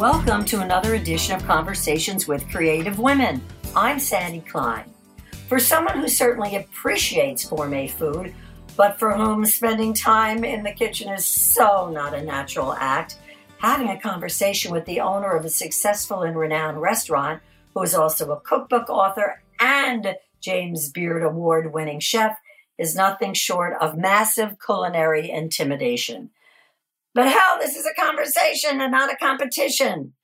Welcome to another edition of Conversations with Creative Women. I'm Sandy Klein. For someone who certainly appreciates gourmet food, but for whom spending time in the kitchen is so not a natural act, having a conversation with the owner of a successful and renowned restaurant, who is also a cookbook author and James Beard Award winning chef, is nothing short of massive culinary intimidation. But hell, this is a conversation and not a competition.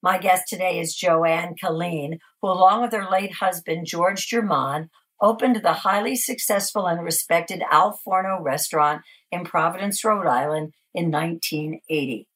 My guest today is Johanne Killeen, who, along with her late husband, George Germon, opened the highly successful and respected Al Forno restaurant in Providence, Rhode Island in 1980.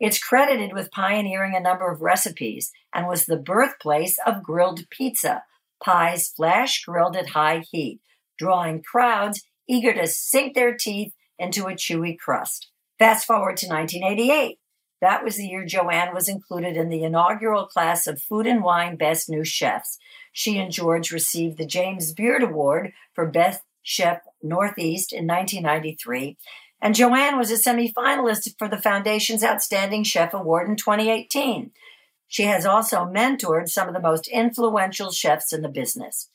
It's credited with pioneering a number of recipes and was the birthplace of grilled pizza, pies flash grilled at high heat, drawing crowds eager to sink their teeth into a chewy crust. Fast forward to 1988. That was the year Johanne was included in the inaugural class of Food and Wine Best New Chefs. She and George received the James Beard Award for Best Chef Northeast in 1993. And Johanne was a semifinalist for the Foundation's Outstanding Chef Award in 2018. She has also mentored some of the most influential chefs in the business.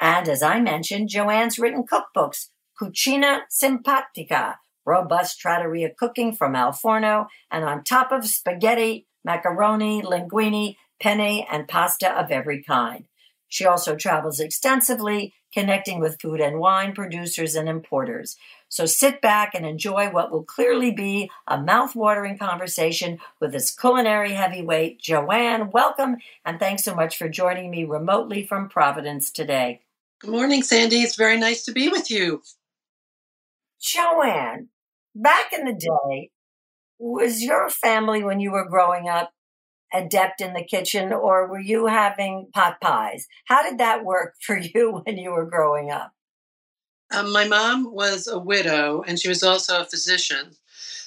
And as I mentioned, Johanne's written cookbooks, Cucina Simpatica, robust trattoria cooking from Al Forno, and on top of spaghetti, macaroni, linguine, penne, and pasta of every kind. She also travels extensively, connecting with food and wine producers and importers. So sit back and enjoy what will clearly be a mouth-watering conversation with this culinary heavyweight, Johanne. Welcome, and thanks so much for joining me remotely from Providence today. Good morning, Sandy. It's very nice to be with you. Johanne, back in the day, was your family when you were growing up adept in the kitchen or were you having pot pies? How did that work for you when you were growing up? Um, my mom was a widow and she was also a physician.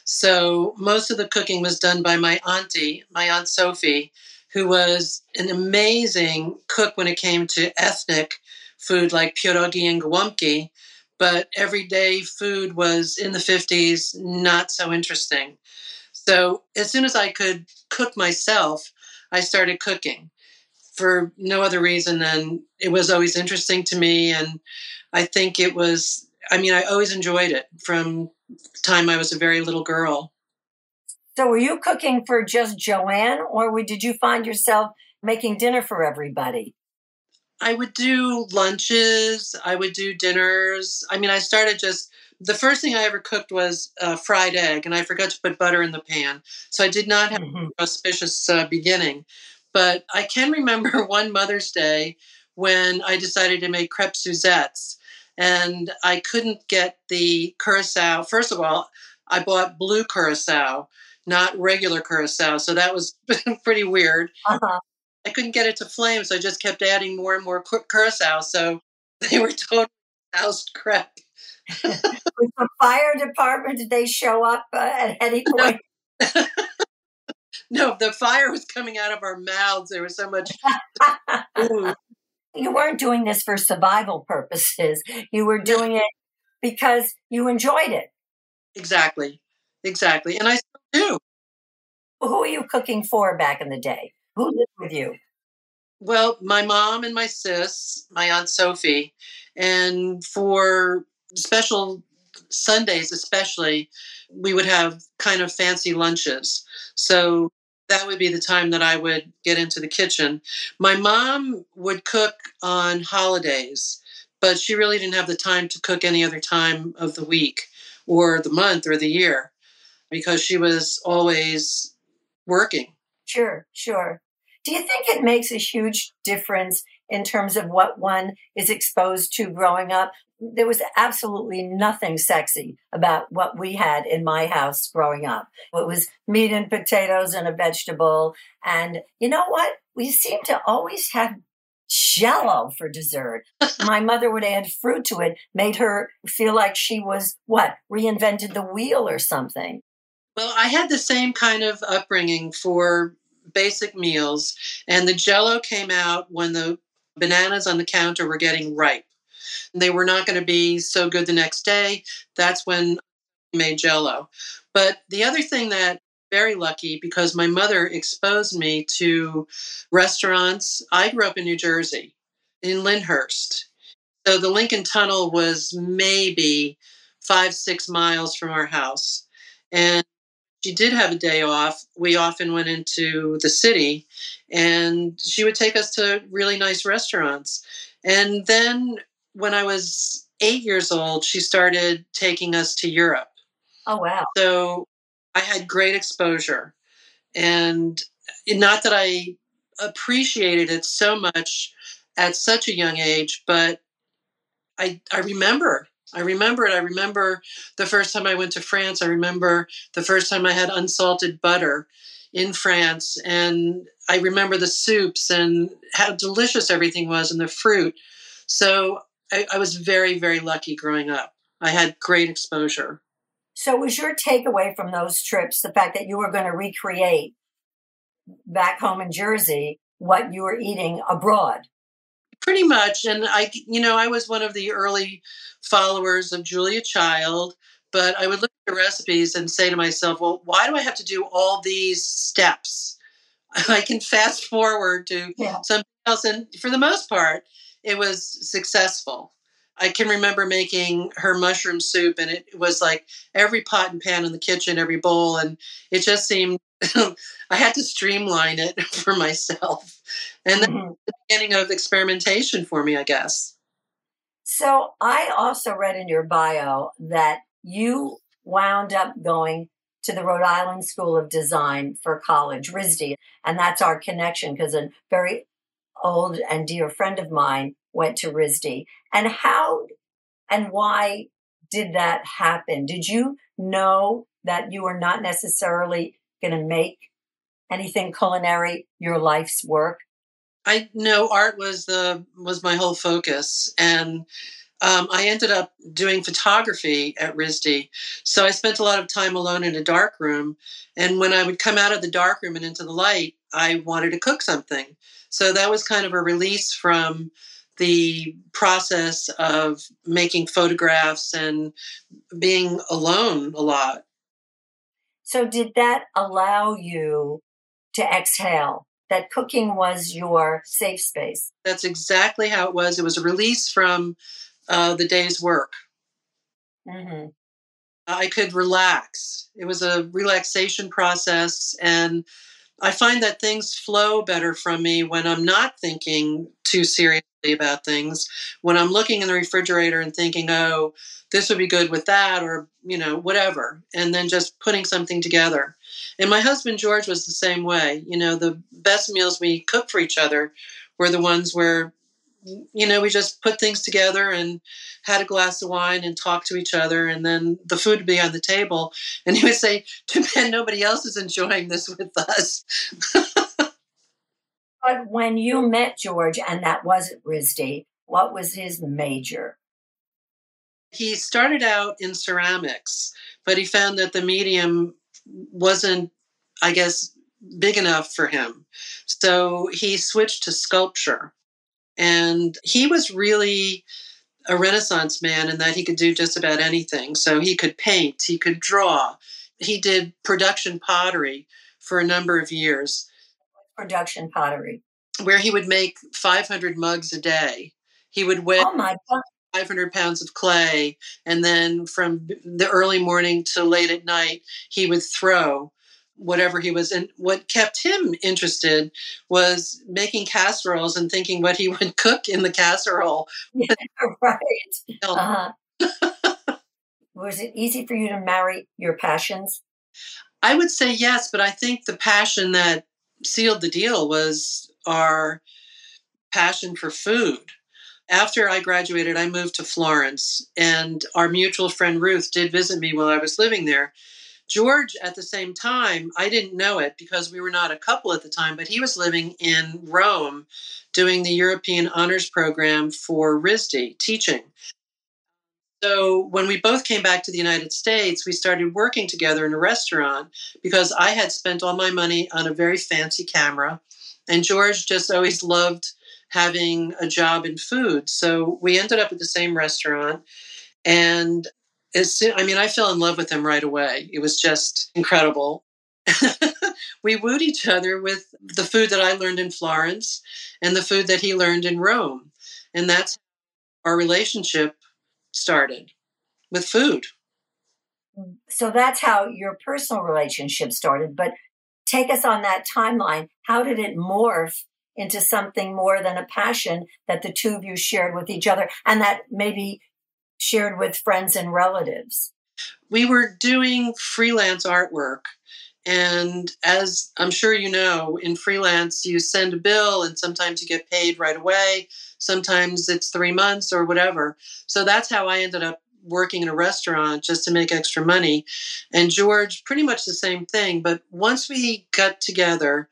So most of the cooking was done by my auntie, my Aunt Sophie, who was an amazing cook when it came to ethnic food like pierogi and gołąbki but everyday food was in the 50s not so interesting. So as soon as I could cook myself, I started cooking for no other reason than it was always interesting to me. And I think it was, I mean, I always enjoyed it from the time I was a very little girl. So were you cooking for just Johanne or did you find yourself making dinner for everybody? I would do lunches, I would do dinners. I mean, I started just the first thing I ever cooked was a fried egg, and I forgot to put butter in the pan. So I did not have mm-hmm. a auspicious uh, beginning. But I can remember one Mother's Day when I decided to make crepe Suzettes, and I couldn't get the curacao. First of all, I bought blue curacao, not regular curacao, so that was pretty weird. Uh-huh. I couldn't get it to flame, so I just kept adding more and more curacao. So they were totally doused crap. With the fire department, did they show up uh, at any point? No. no, the fire was coming out of our mouths. There was so much. you weren't doing this for survival purposes. You were doing it because you enjoyed it. Exactly. Exactly. And I still do. Who are you cooking for back in the day? Who lived with you? Well, my mom and my sis, my aunt Sophie, and for special Sundays, especially, we would have kind of fancy lunches. So that would be the time that I would get into the kitchen. My mom would cook on holidays, but she really didn't have the time to cook any other time of the week or the month or the year because she was always working. Sure, sure. Do you think it makes a huge difference in terms of what one is exposed to growing up? There was absolutely nothing sexy about what we had in my house growing up. It was meat and potatoes and a vegetable. And you know what? We seem to always have jello for dessert. My mother would add fruit to it, made her feel like she was what? Reinvented the wheel or something. Well, I had the same kind of upbringing for basic meals, and the jello came out when the bananas on the counter were getting ripe. They were not going to be so good the next day. That's when we made jello. But the other thing that very lucky because my mother exposed me to restaurants. I grew up in New Jersey, in Lyndhurst. So the Lincoln Tunnel was maybe five, six miles from our house. And she did have a day off. We often went into the city and she would take us to really nice restaurants. And then when I was eight years old, she started taking us to Europe. Oh, wow. So I had great exposure. And not that I appreciated it so much at such a young age, but I, I remember. I remember it. I remember the first time I went to France. I remember the first time I had unsalted butter in France. And I remember the soups and how delicious everything was and the fruit. So I, I was very, very lucky growing up. I had great exposure. So, was your takeaway from those trips the fact that you were going to recreate back home in Jersey what you were eating abroad? Pretty much. And I, you know, I was one of the early followers of Julia Child, but I would look at the recipes and say to myself, well, why do I have to do all these steps? I can fast forward to yeah. something else. And for the most part, it was successful. I can remember making her mushroom soup, and it was like every pot and pan in the kitchen, every bowl, and it just seemed I had to streamline it for myself. And then mm-hmm. the beginning of experimentation for me, I guess. So I also read in your bio that you wound up going to the Rhode Island School of Design for college, RISD. And that's our connection because a very old and dear friend of mine went to RISD. And how and why did that happen? Did you know that you were not necessarily going to make anything culinary your life's work? I know art was the was my whole focus, and um, I ended up doing photography at RISD. So I spent a lot of time alone in a dark room, and when I would come out of the dark room and into the light, I wanted to cook something. So that was kind of a release from the process of making photographs and being alone a lot. So, did that allow you to exhale? That cooking was your safe space? That's exactly how it was. It was a release from uh, the day's work. Mm-hmm. I could relax. It was a relaxation process, and I find that things flow better from me when I'm not thinking too seriously about things. When I'm looking in the refrigerator and thinking, oh, this would be good with that, or, you know, whatever, and then just putting something together. And my husband, George, was the same way. You know, the best meals we cooked for each other were the ones where you know, we just put things together and had a glass of wine and talked to each other, and then the food would be on the table. And he would say, Too bad nobody else is enjoying this with us. but when you met George, and that wasn't RISD, what was his major? He started out in ceramics, but he found that the medium wasn't, I guess, big enough for him. So he switched to sculpture. And he was really a renaissance man in that he could do just about anything. So he could paint, he could draw. He did production pottery for a number of years. Production pottery. Where he would make 500 mugs a day. He would weigh oh my God. 500 pounds of clay. And then from the early morning to late at night, he would throw whatever he was and what kept him interested was making casseroles and thinking what he would cook in the casserole yeah, right uh-huh. was it easy for you to marry your passions i would say yes but i think the passion that sealed the deal was our passion for food after I graduated, I moved to Florence, and our mutual friend Ruth did visit me while I was living there. George, at the same time, I didn't know it because we were not a couple at the time, but he was living in Rome doing the European Honors Program for RISD, teaching. So when we both came back to the United States, we started working together in a restaurant because I had spent all my money on a very fancy camera, and George just always loved having a job in food. So we ended up at the same restaurant. And as soon, I mean, I fell in love with him right away. It was just incredible. we wooed each other with the food that I learned in Florence and the food that he learned in Rome. And that's our relationship started with food. Mm, so that's how your personal relationship started. But take us on that timeline. How did it morph into something more than a passion that the two of you shared with each other and that maybe shared with friends and relatives? We were doing freelance artwork. And as I'm sure you know, in freelance, you send a bill and sometimes you get paid right away. Sometimes it's three months or whatever. So that's how I ended up working in a restaurant just to make extra money. And George, pretty much the same thing. But once we got together,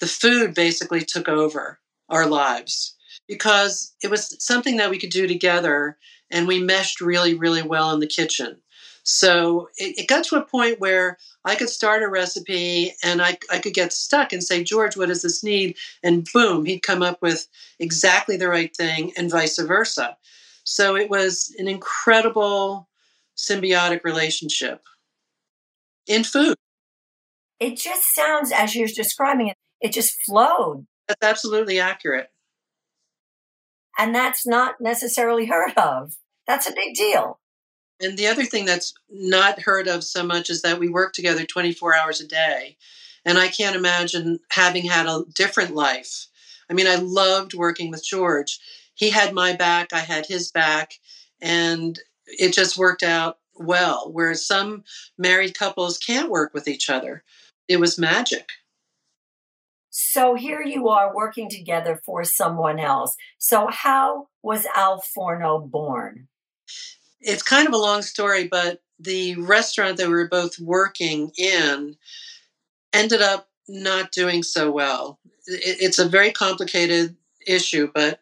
the food basically took over our lives because it was something that we could do together and we meshed really, really well in the kitchen. So it, it, got to a point where I could start a recipe and I, I could get stuck and say, George, what does this need? And boom, he'd come up with exactly the right thing and vice versa. So it was an incredible symbiotic relationship in food. It just sounds, as you're describing it, it just flowed. That's absolutely accurate. And that's not necessarily heard of. That's a big deal. And the other thing that's not heard of so much is that we work together 24 hours a day. And I can't imagine having had a different life. I mean, I loved working with George. He had my back, I had his back, and it just worked out well. Whereas some married couples can't work with each other. It was magic. So here you are working together for someone else. So, how was Al Forno born? it's kind of a long story, but the restaurant that we were both working in ended up not doing so well. It's a very complicated issue, but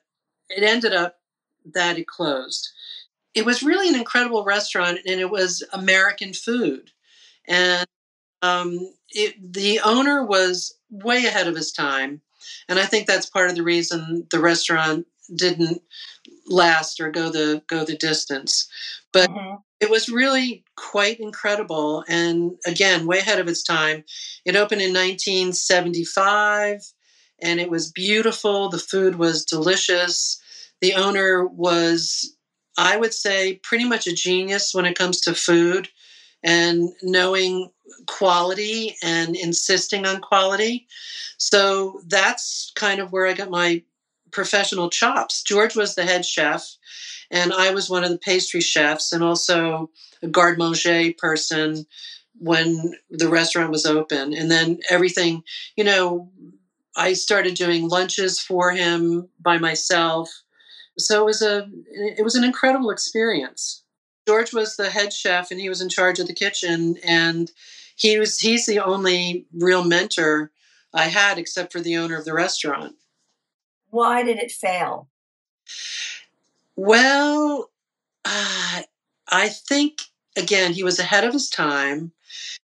it ended up that it closed. It was really an incredible restaurant, and it was American food. And um, it, the owner was way ahead of his time. And I think that's part of the reason the restaurant didn't last or go the go the distance. But mm-hmm. it was really quite incredible and again way ahead of its time. It opened in 1975 and it was beautiful. The food was delicious. The owner was I would say pretty much a genius when it comes to food and knowing quality and insisting on quality. So that's kind of where I got my professional chops. George was the head chef, and I was one of the pastry chefs and also a garde manger person when the restaurant was open. And then everything, you know, I started doing lunches for him by myself. So it was a it was an incredible experience. George was the head chef and he was in charge of the kitchen and he was he's the only real mentor I had except for the owner of the restaurant. Why did it fail? Well, uh, I think, again, he was ahead of his time.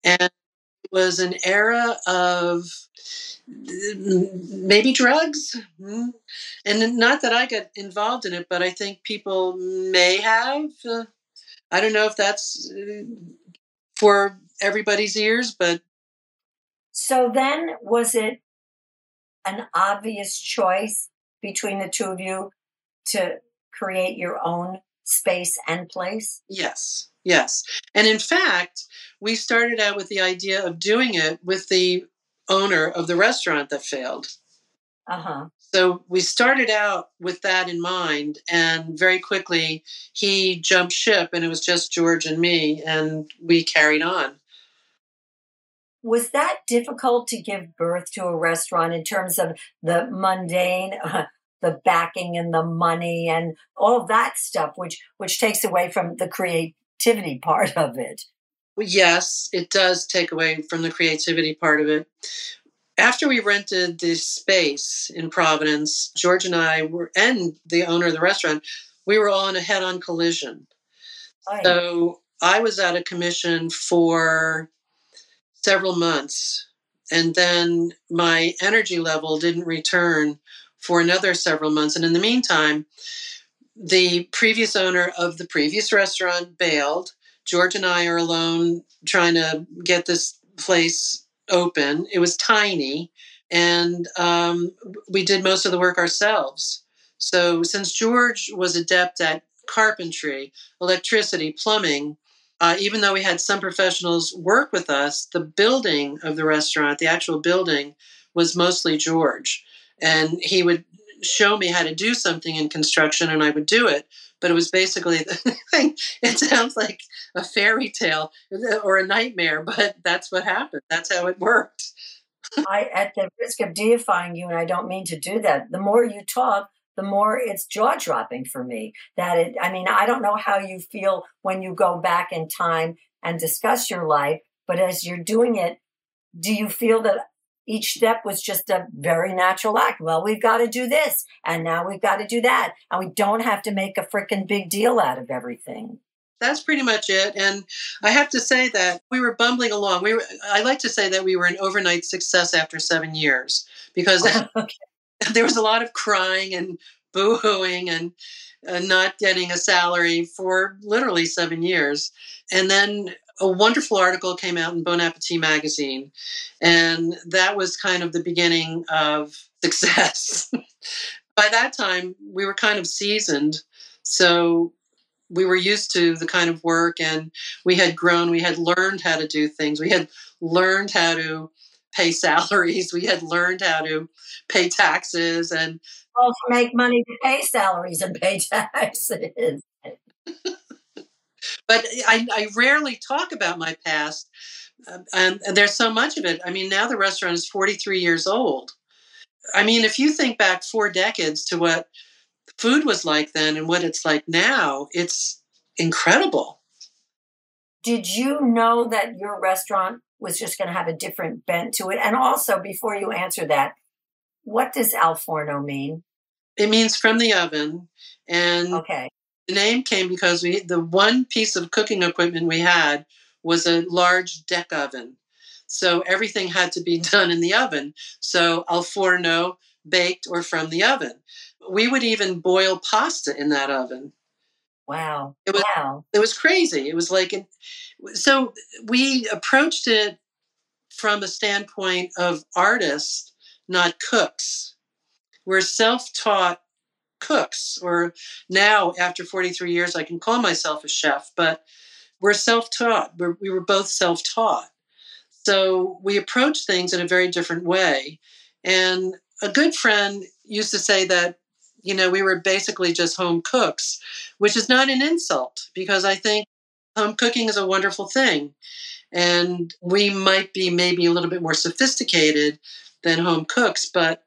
And it was an era of maybe drugs. Hmm. And not that I got involved in it, but I think people may have. Uh, I don't know if that's uh, for everybody's ears, but. So then, was it an obvious choice between the two of you to create your own space and place? Yes, yes. And in fact, we started out with the idea of doing it with the owner of the restaurant that failed. Uh huh. So we started out with that in mind, and very quickly he jumped ship, and it was just George and me, and we carried on. Was that difficult to give birth to a restaurant in terms of the mundane, uh, the backing and the money and all that stuff, which which takes away from the creativity part of it? Yes, it does take away from the creativity part of it. After we rented this space in Providence, George and I were, and the owner of the restaurant, we were all in a head on collision. So I was out of commission for several months. And then my energy level didn't return for another several months. And in the meantime, the previous owner of the previous restaurant bailed. George and I are alone trying to get this place open. It was tiny, and um, we did most of the work ourselves. So, since George was adept at carpentry, electricity, plumbing, uh, even though we had some professionals work with us, the building of the restaurant, the actual building, was mostly George. And he would show me how to do something in construction, and I would do it. But it was basically the thing. It sounds like a fairy tale or a nightmare, but that's what happened. That's how it worked. I, at the risk of deifying you, and I don't mean to do that, the more you talk, the more it's jaw dropping for me. That it, I mean, I don't know how you feel when you go back in time and discuss your life, but as you're doing it, do you feel that each step was just a very natural act? Well, we've got to do this, and now we've got to do that, and we don't have to make a freaking big deal out of everything that's pretty much it. And I have to say that we were bumbling along. We were, I like to say that we were an overnight success after seven years because okay. there was a lot of crying and boohooing and uh, not getting a salary for literally seven years. And then a wonderful article came out in Bon Appetit magazine, and that was kind of the beginning of success. By that time, we were kind of seasoned, so we were used to the kind of work, and we had grown. We had learned how to do things. We had learned how to pay salaries. We had learned how to pay taxes and make money to pay salaries and pay taxes. but I, I, rarely talk about my past, um, and, and there's so much of it. I mean, now the restaurant is 43 years old. I mean, if you think back four decades to what food was like then and what it's like now, it's incredible. Did you know that your restaurant was just going to have a different bent to it? And also, before you answer that, what does al forno mean? It means from the oven. And okay. the name came because we the one piece of cooking equipment we had was a large deck oven. So everything had to be mm. done in the oven. So al forno, baked or from the oven. We would even boil pasta in that oven. Wow. It was, wow. It was crazy. It was like, so we approached it from a standpoint of artists, not cooks. We're self taught cooks, or now after 43 years, I can call myself a chef, but we're self taught. We were both self taught. So we approach things in a very different way. And a good friend used to say that you know, we were basically just home cooks, which is not an insult because I think home cooking is a wonderful thing. And we might be maybe a little bit more sophisticated than home cooks, but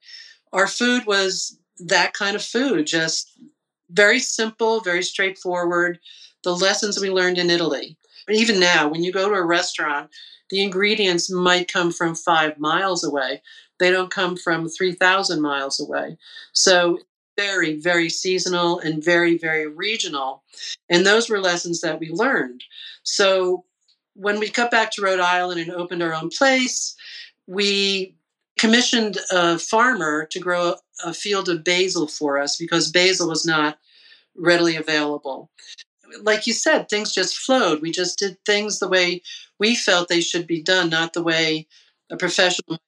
our food was that kind of food, just very simple, very straightforward. The lessons we learned in Italy. Even now, when you go to a restaurant, the ingredients might come from five miles away. They don't come from 3,000 miles away. So very, very seasonal and very, very regional. And those were lessons that we learned. So when we cut back to Rhode Island and opened our own place, we commissioned a farmer to grow a field of basil for us because basil was not readily available. Like you said, things just flowed. We just did things the way we felt they should be done, not the way a professional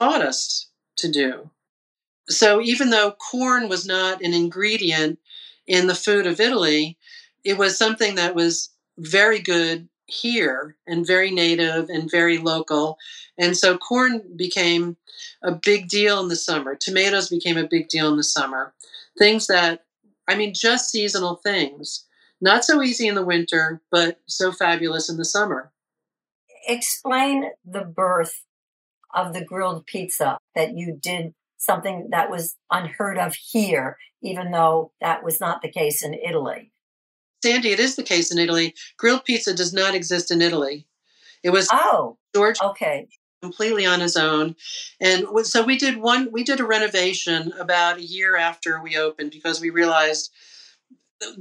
taught us to do. So even though corn was not an ingredient in the food of Italy, it was something that was very good here and very native and very local. And so corn became a big deal in the summer. Tomatoes became a big deal in the summer. Things that, I mean, just seasonal things. Not so easy in the winter, but so fabulous in the summer. Explain the birth of the grilled pizza that you did something that was unheard of here, even though that was not the case in Italy. Sandy, it is the case in Italy. Grilled pizza does not exist in Italy. It was oh George okay completely on his own, and so we did one. We did a renovation about a year after we opened because we realized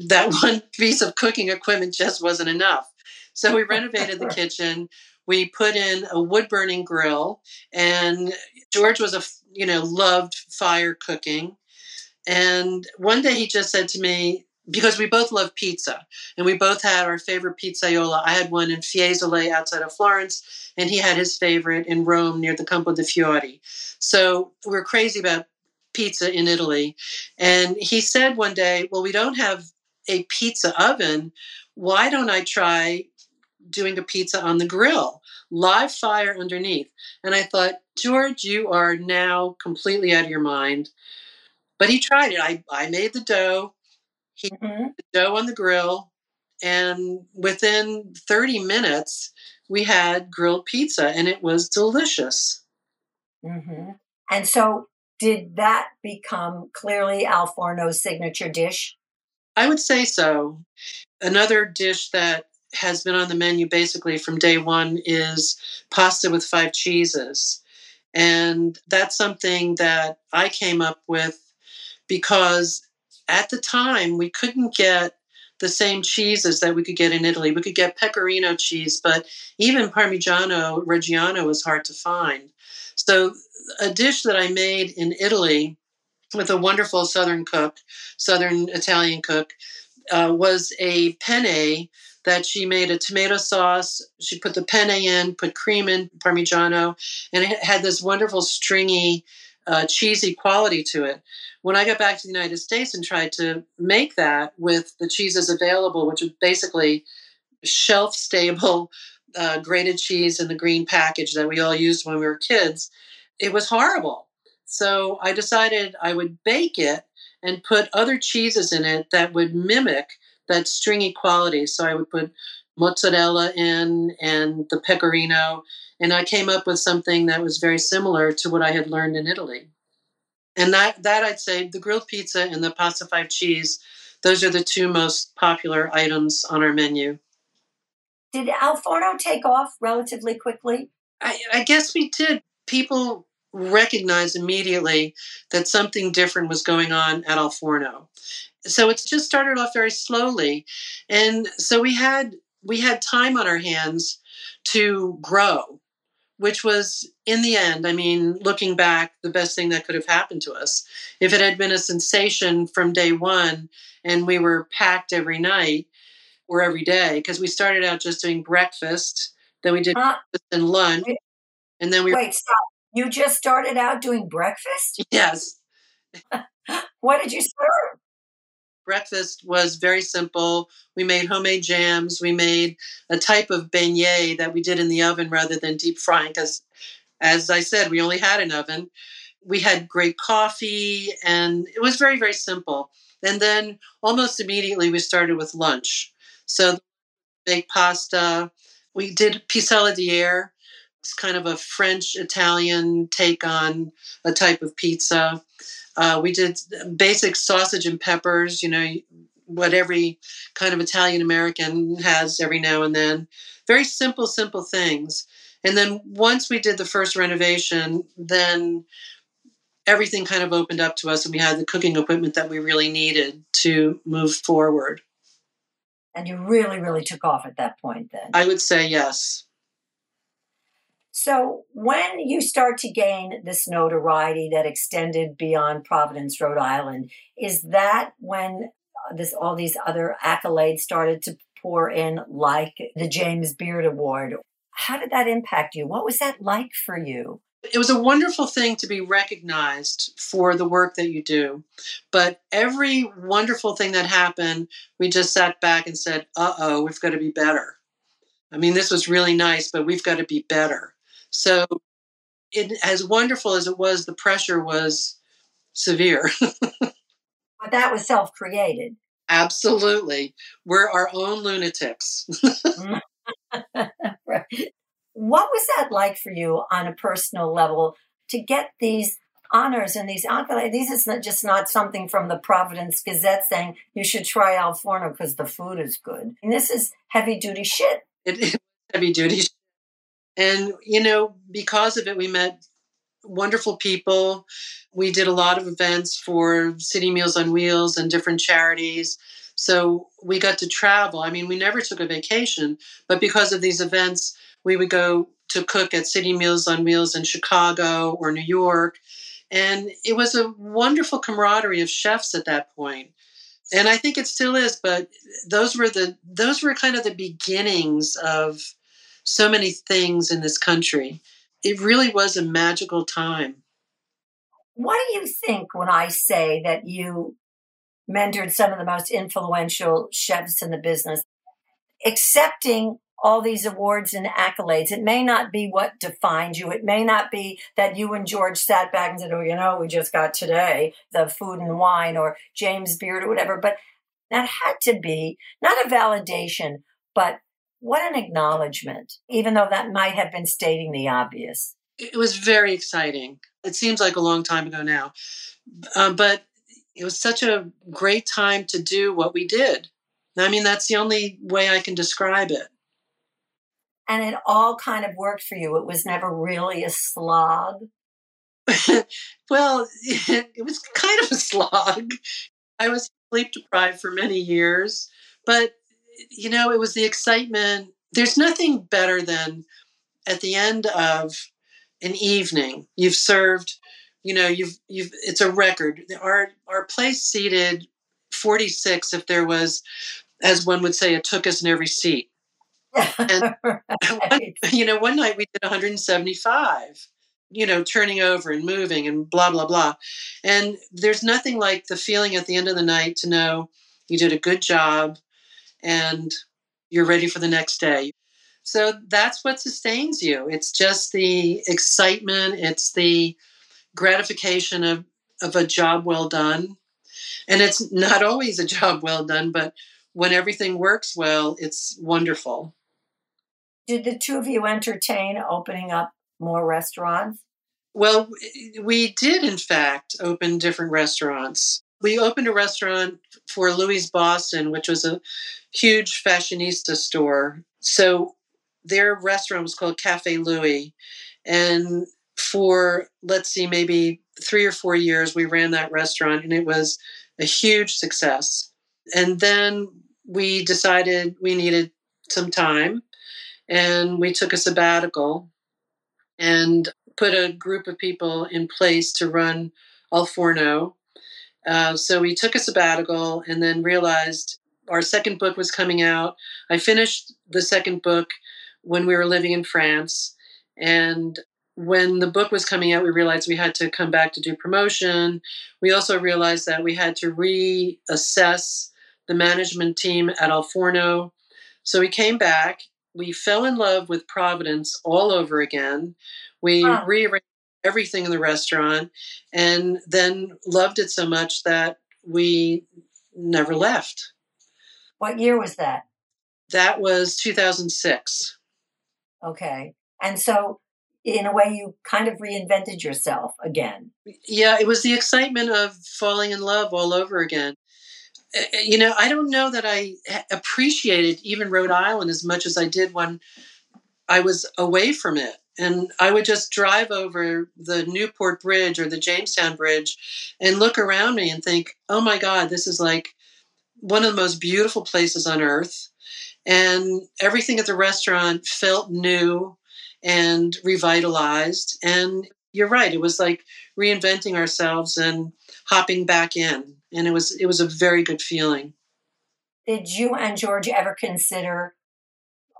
that one piece of cooking equipment just wasn't enough. So we renovated the kitchen. We put in a wood burning grill, and George was a you know loved fire cooking, and one day he just said to me, because we both love pizza and we both had our favorite pizzaiola. I had one in Fiesole outside of Florence, and he had his favorite in Rome near the Campo de Fiori. So we're crazy about pizza in Italy. And he said one day, Well, we don't have a pizza oven. Why don't I try doing a pizza on the grill? Live fire underneath. And I thought, George, you are now completely out of your mind. But he tried it. I, I made the dough. He mm-hmm. the dough on the grill. And within 30 minutes, we had grilled pizza and it was delicious. Mm-hmm. And so, did that become clearly Al Forno's signature dish? I would say so. Another dish that has been on the menu basically from day one is pasta with five cheeses. And that's something that I came up with because at the time we couldn't get the same cheeses that we could get in Italy. We could get pecorino cheese, but even Parmigiano Reggiano was hard to find. So, a dish that I made in Italy with a wonderful Southern cook, Southern Italian cook, uh, was a penne that she made a tomato sauce. She put the penne in, put cream in, Parmigiano, and it had this wonderful stringy, uh, cheesy quality to it. When I got back to the United States and tried to make that with the cheeses available, which was basically shelf stable uh, grated cheese in the green package that we all used when we were kids, it was horrible. So I decided I would bake it and put other cheeses in it that would mimic that stringy quality. So I would put mozzarella in and the pecorino, and I came up with something that was very similar to what I had learned in Italy. And that, that I'd say the grilled pizza and the pasta five cheese, those are the two most popular items on our menu. Did Al Forno take off relatively quickly? I, I guess we did. People recognized immediately that something different was going on at Al Forno. So it's just started off very slowly. And so we had we had time on our hands to grow which was in the end, I mean, looking back, the best thing that could have happened to us. If it had been a sensation from day one and we were packed every night or every day, because we started out just doing breakfast, then we did uh, breakfast and lunch, and then we wait. Stop. You just started out doing breakfast? Yes. what did you serve? Breakfast was very simple. We made homemade jams. We made a type of beignet that we did in the oven rather than deep frying because, as I said, we only had an oven. We had great coffee, and it was very, very simple. And then almost immediately we started with lunch. So, baked pasta. We did pissaladière. It's kind of a French Italian take on a type of pizza. Uh, we did basic sausage and peppers, you know, what every kind of Italian American has every now and then. Very simple, simple things. And then once we did the first renovation, then everything kind of opened up to us and we had the cooking equipment that we really needed to move forward. And you really, really took off at that point then? I would say yes. So when you start to gain this notoriety that extended beyond Providence, Rhode Island, is that when this all these other accolades started to pour in, like the James Beard Award? How did that impact you? What was that like for you? It was a wonderful thing to be recognized for the work that you do. But every wonderful thing that happened, we just sat back and said, uh oh, we've got to be better. I mean, this was really nice, but we've got to be better. So, it, as wonderful as it was, the pressure was severe. but that was self created. Absolutely. We're our own lunatics. Mm. right. What was that like for you on a personal level to get these honors and these accolades? These is not just not something from the Providence Gazette saying you should try Al Forno because the food is good. And this is heavy duty shit. It is heavy duty and, you know, because of it, we met wonderful people. We did a lot of events for City Meals on Wheels and different charities. So we got to travel. I mean, we never took a vacation, but because of these events, we would go to cook at City Meals on Wheels in Chicago or New York. And it was a wonderful camaraderie of chefs at that point. and I think it still is. But those were the those were kind of the beginnings of so many things in this country. It really was a magical time. What do you think when I say that you mentored some of the most influential chefs in the business? Accepting all these awards and accolades. It may not be what defined you. It may not be that you and George sat back and said, Oh, you know, we just got today the food and wine or James Beard or whatever, but that had to be not a validation, but what an acknowledgement, even though that might have been stating the obvious. It was very exciting. It seems like a long time ago now, um, but it was such a great time to do what we did. I mean, that's the only way I can describe it and it all kind of worked for you. It was never really a slog. well, it was kind of a slog. I was sleep deprived for many years, but you know, it was the excitement. There's nothing better than at the end of an evening, you've served, you know, you've you've it's a record. Our our place seated 46 if there was as one would say it took us in every seat and right. one, you know, one night we did 175, you know, turning over and moving and blah, blah, blah. And there's nothing like the feeling at the end of the night to know you did a good job and you're ready for the next day. So that's what sustains you. It's just the excitement, it's the gratification of, of a job well done. And it's not always a job well done, but when everything works well, it's wonderful. Did the two of you entertain opening up more restaurants? Well, we did, in fact, open different restaurants. We opened a restaurant for Louis Boston, which was a huge fashionista store. So their restaurant was called Cafe Louis. And for, let's see, maybe three or four years, we ran that restaurant and it was a huge success. And then we decided we needed some time and we took a sabbatical and put a group of people in place to run Al Forno. Uh, so we took a sabbatical and then realized our second book was coming out. I finished the second book when we were living in France. And when the book was coming out, we realized we had to come back to do promotion. We also realized that we had to reassess the management team at Al Forno. So we came back we fell in love with Providence all over again. We rearranged everything in the restaurant and then loved it so much that we never left. What year was that? That was 2006. Okay. And so, in a way, you kind of reinvented yourself again. Yeah, it was the excitement of falling in love all over again. Eh, eh, you know, I don't know that I appreciated even Rhode Island as much as I did when I was away from it. And I would just drive over the Newport Bridge or the Jamestown Bridge and look around me and think, oh my God, this is like one of the most beautiful places on earth. And everything at the restaurant felt new and revitalized. And you're right, it was like reinventing ourselves and hopping back in and it was it was a very good feeling. Did you and George ever consider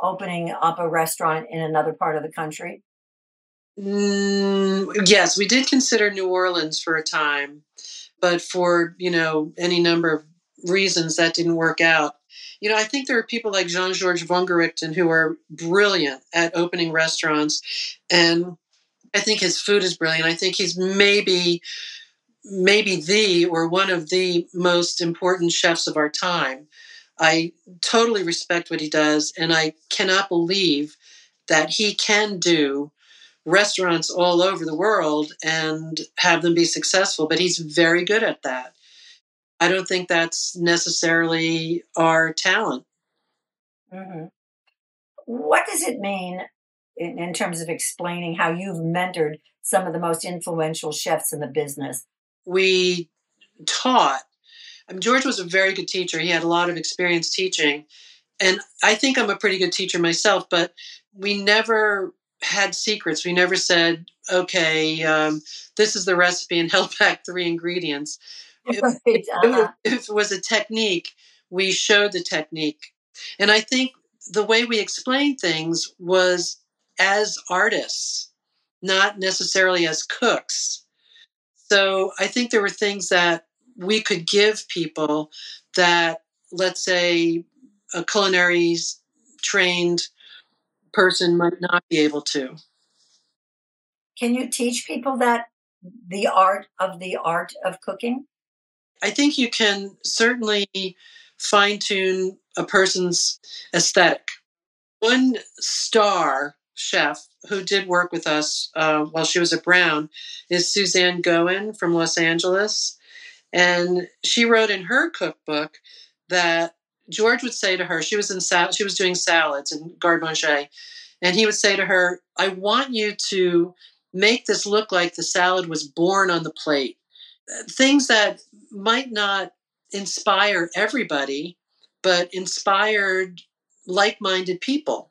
opening up a restaurant in another part of the country? Mm, yes, we did consider New Orleans for a time, but for you know any number of reasons that didn't work out. You know, I think there are people like Jean Georges Vongerichten who are brilliant at opening restaurants, and I think his food is brilliant. I think he's maybe maybe the or one of the most important chefs of our time. I totally respect what he does, and I cannot believe that he can do restaurants all over the world and have them be successful, but he's very good at that. I don't think that's necessarily our talent. Mm-hmm. What does it mean in, in terms of explaining how you've mentored some of the most influential chefs in the business? we taught. I mean, George was a very good teacher. He had a lot of experience teaching. And I think I'm a pretty good teacher myself, but we never had secrets. We never said, okay, um, this is the recipe and held back three ingredients. if, uh-huh. if it was a technique, we showed the technique. And I think the way we explained things was as artists, not necessarily as cooks. So I think there were things that we could give people that, let's say, a culinary trained person might not be able to. Can you teach people that the art of the art of cooking? I think you can certainly fine tune a person's aesthetic. One star chef who did work with us uh, while she was at Brown is Suzanne Goin from Los Angeles. And she wrote in her cookbook that George would say to her, she was in sal- she was doing salads and garde manger, and he would say to her, "I want you to make this look like the salad was born on the plate." Things that might not inspire everybody, but inspired like-minded people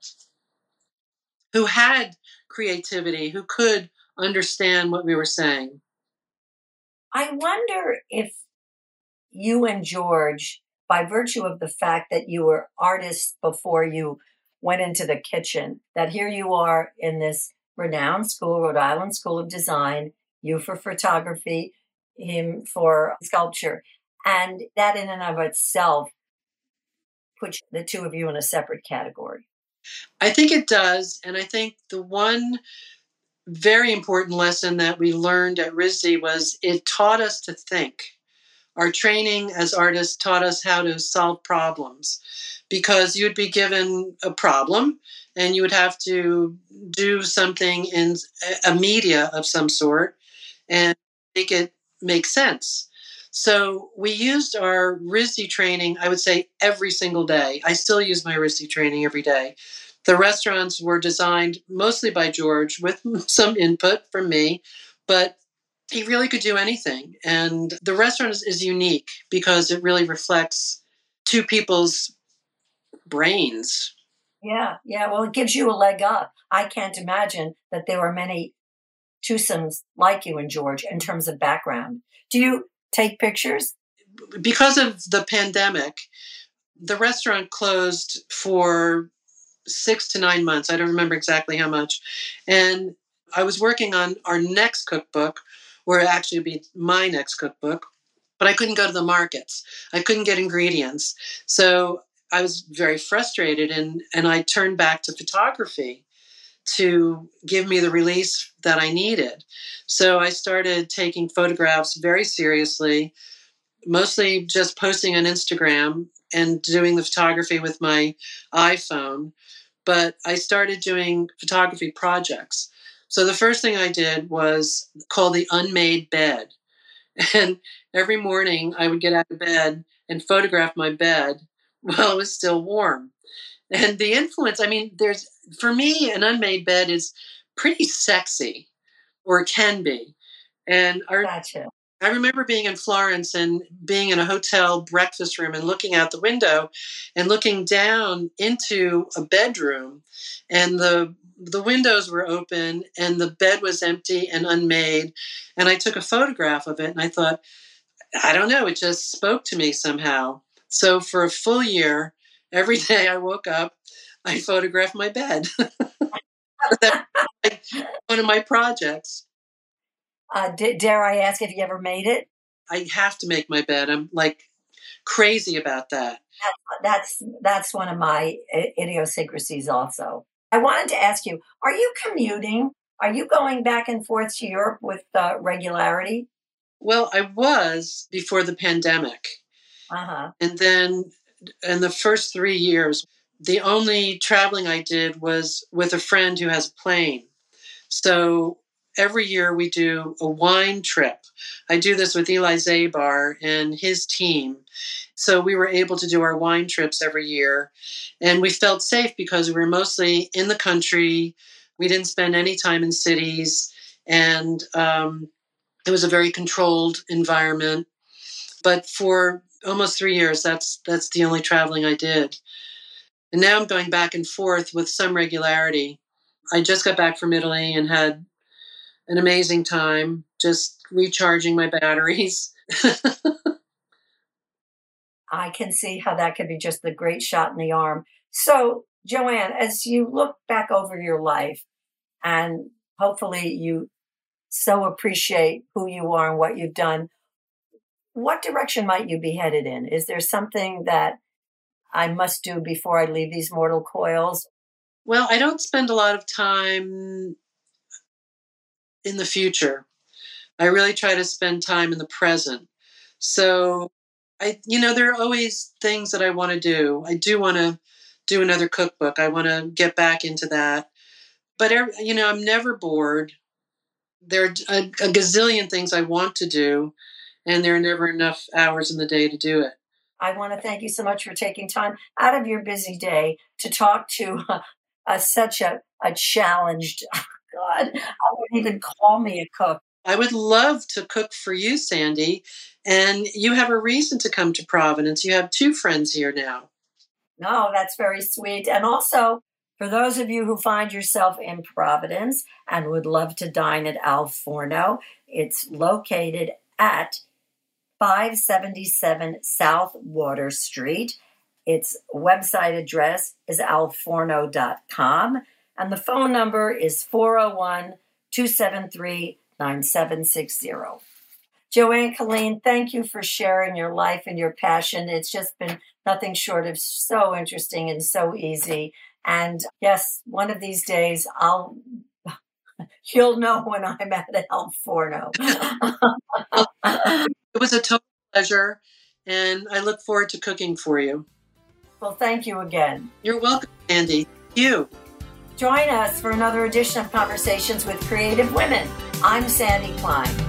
who had creativity, who could understand what we were saying. I wonder if you and George, by virtue of the fact that you were artists before you went into the kitchen, that here you are in this renowned school, Rhode Island School of Design, you for photography, him for sculpture. And that in and of itself puts the two of you in a separate category. I think it does. And I think the one very important lesson that we learned at RISD was it taught us to think. Our training as artists taught us how to solve problems because you'd be given a problem and you would have to do something in a media of some sort and make it make sense. So we used our RISD training, I would say, every single day. I still use my RISD training every day the restaurants were designed mostly by George with some input from me, but he really could do anything. And the restaurant is, unique because it really reflects two people's brains. Yeah, yeah. Well, it gives you a leg up. I can't imagine that there were many twosomes like you and George in terms of background. Do you take pictures? Because of the pandemic, the restaurant closed for six to nine months. I don't remember exactly how much. And I was working on our next cookbook, or actually would be my next cookbook, but I couldn't go to the markets. I couldn't get ingredients. So I was very frustrated and, and I turned back to photography to give me the release that I needed. So I started taking photographs very seriously, mostly just posting on Instagram and doing the photography with my iPhone but I started doing photography projects. So the first thing I did was called the unmade bed. And every morning I would get out of bed and photograph my bed while it was still warm. And the influence, I mean, there's, for me, an unmade bed is pretty sexy, or can be. And our, gotcha. I remember being in Florence and being in a hotel breakfast room and looking out the window and looking down into a bedroom and the the windows were open and the bed was empty and unmade and I took a photograph of it and I thought I don't know it just spoke to me somehow. So for a full year every day I woke up I photographed my bed. one of my projects. Uh, d- dare I ask if you ever made it? I have to make my bed. I'm like crazy about that. That's that's one of my idiosyncrasies. Also, I wanted to ask you: Are you commuting? Are you going back and forth to Europe with uh, regularity? Well, I was before the pandemic, uh-huh. and then in the first three years, the only traveling I did was with a friend who has a plane. So every year we do a wine trip. I do this with Eli Zabar and his team. So we were able to do our wine trips every year. And we felt safe because we were mostly in the country. We didn't spend any time in cities. And um, it was a very controlled environment. But for almost three years, that's that's the only traveling I did. And now I'm going back and forth with some regularity. I just got back from Italy and had an amazing time just recharging my batteries. I can see how that could be just the great shot in the arm. So, Johanne, as you look back over your life and hopefully you so appreciate who you are and what you've done, what direction might you be headed in? Is there something that I must do before I leave these mortal coils? Well, I don't spend a lot of time in the future. I really try to spend time in the present. So I, you know, there are always things that I want to do. I do want to do another cookbook. I want to get back into that. But, you know, I'm never bored. There are a, a gazillion things I want to do, and there are never enough hours in the day to do it. I want to thank you so much for taking time out of your busy day to talk to uh, such a, a challenged, God, I wouldn't even call me a cook. I would love to cook for you, Sandy. And you have a reason to come to Providence. You have two friends here now. No, that's very sweet. And also, for those of you who find yourself in Providence and would love to dine at Al Forno, it's located at 577 South Water Street. Its website address is alforno.com, and the phone number is 401 273 9760. Johanne Killeen, thank you for sharing your life and your passion. It's just been nothing short of so interesting and so easy. And yes, one of these days I'll you'll know when I'm at Al Forno. it was a total pleasure and I look forward to cooking for you. Well, thank you again. You're welcome, Andy. Thank you. Join us for another edition of Conversations with Creative Women. I'm Sandy Klein.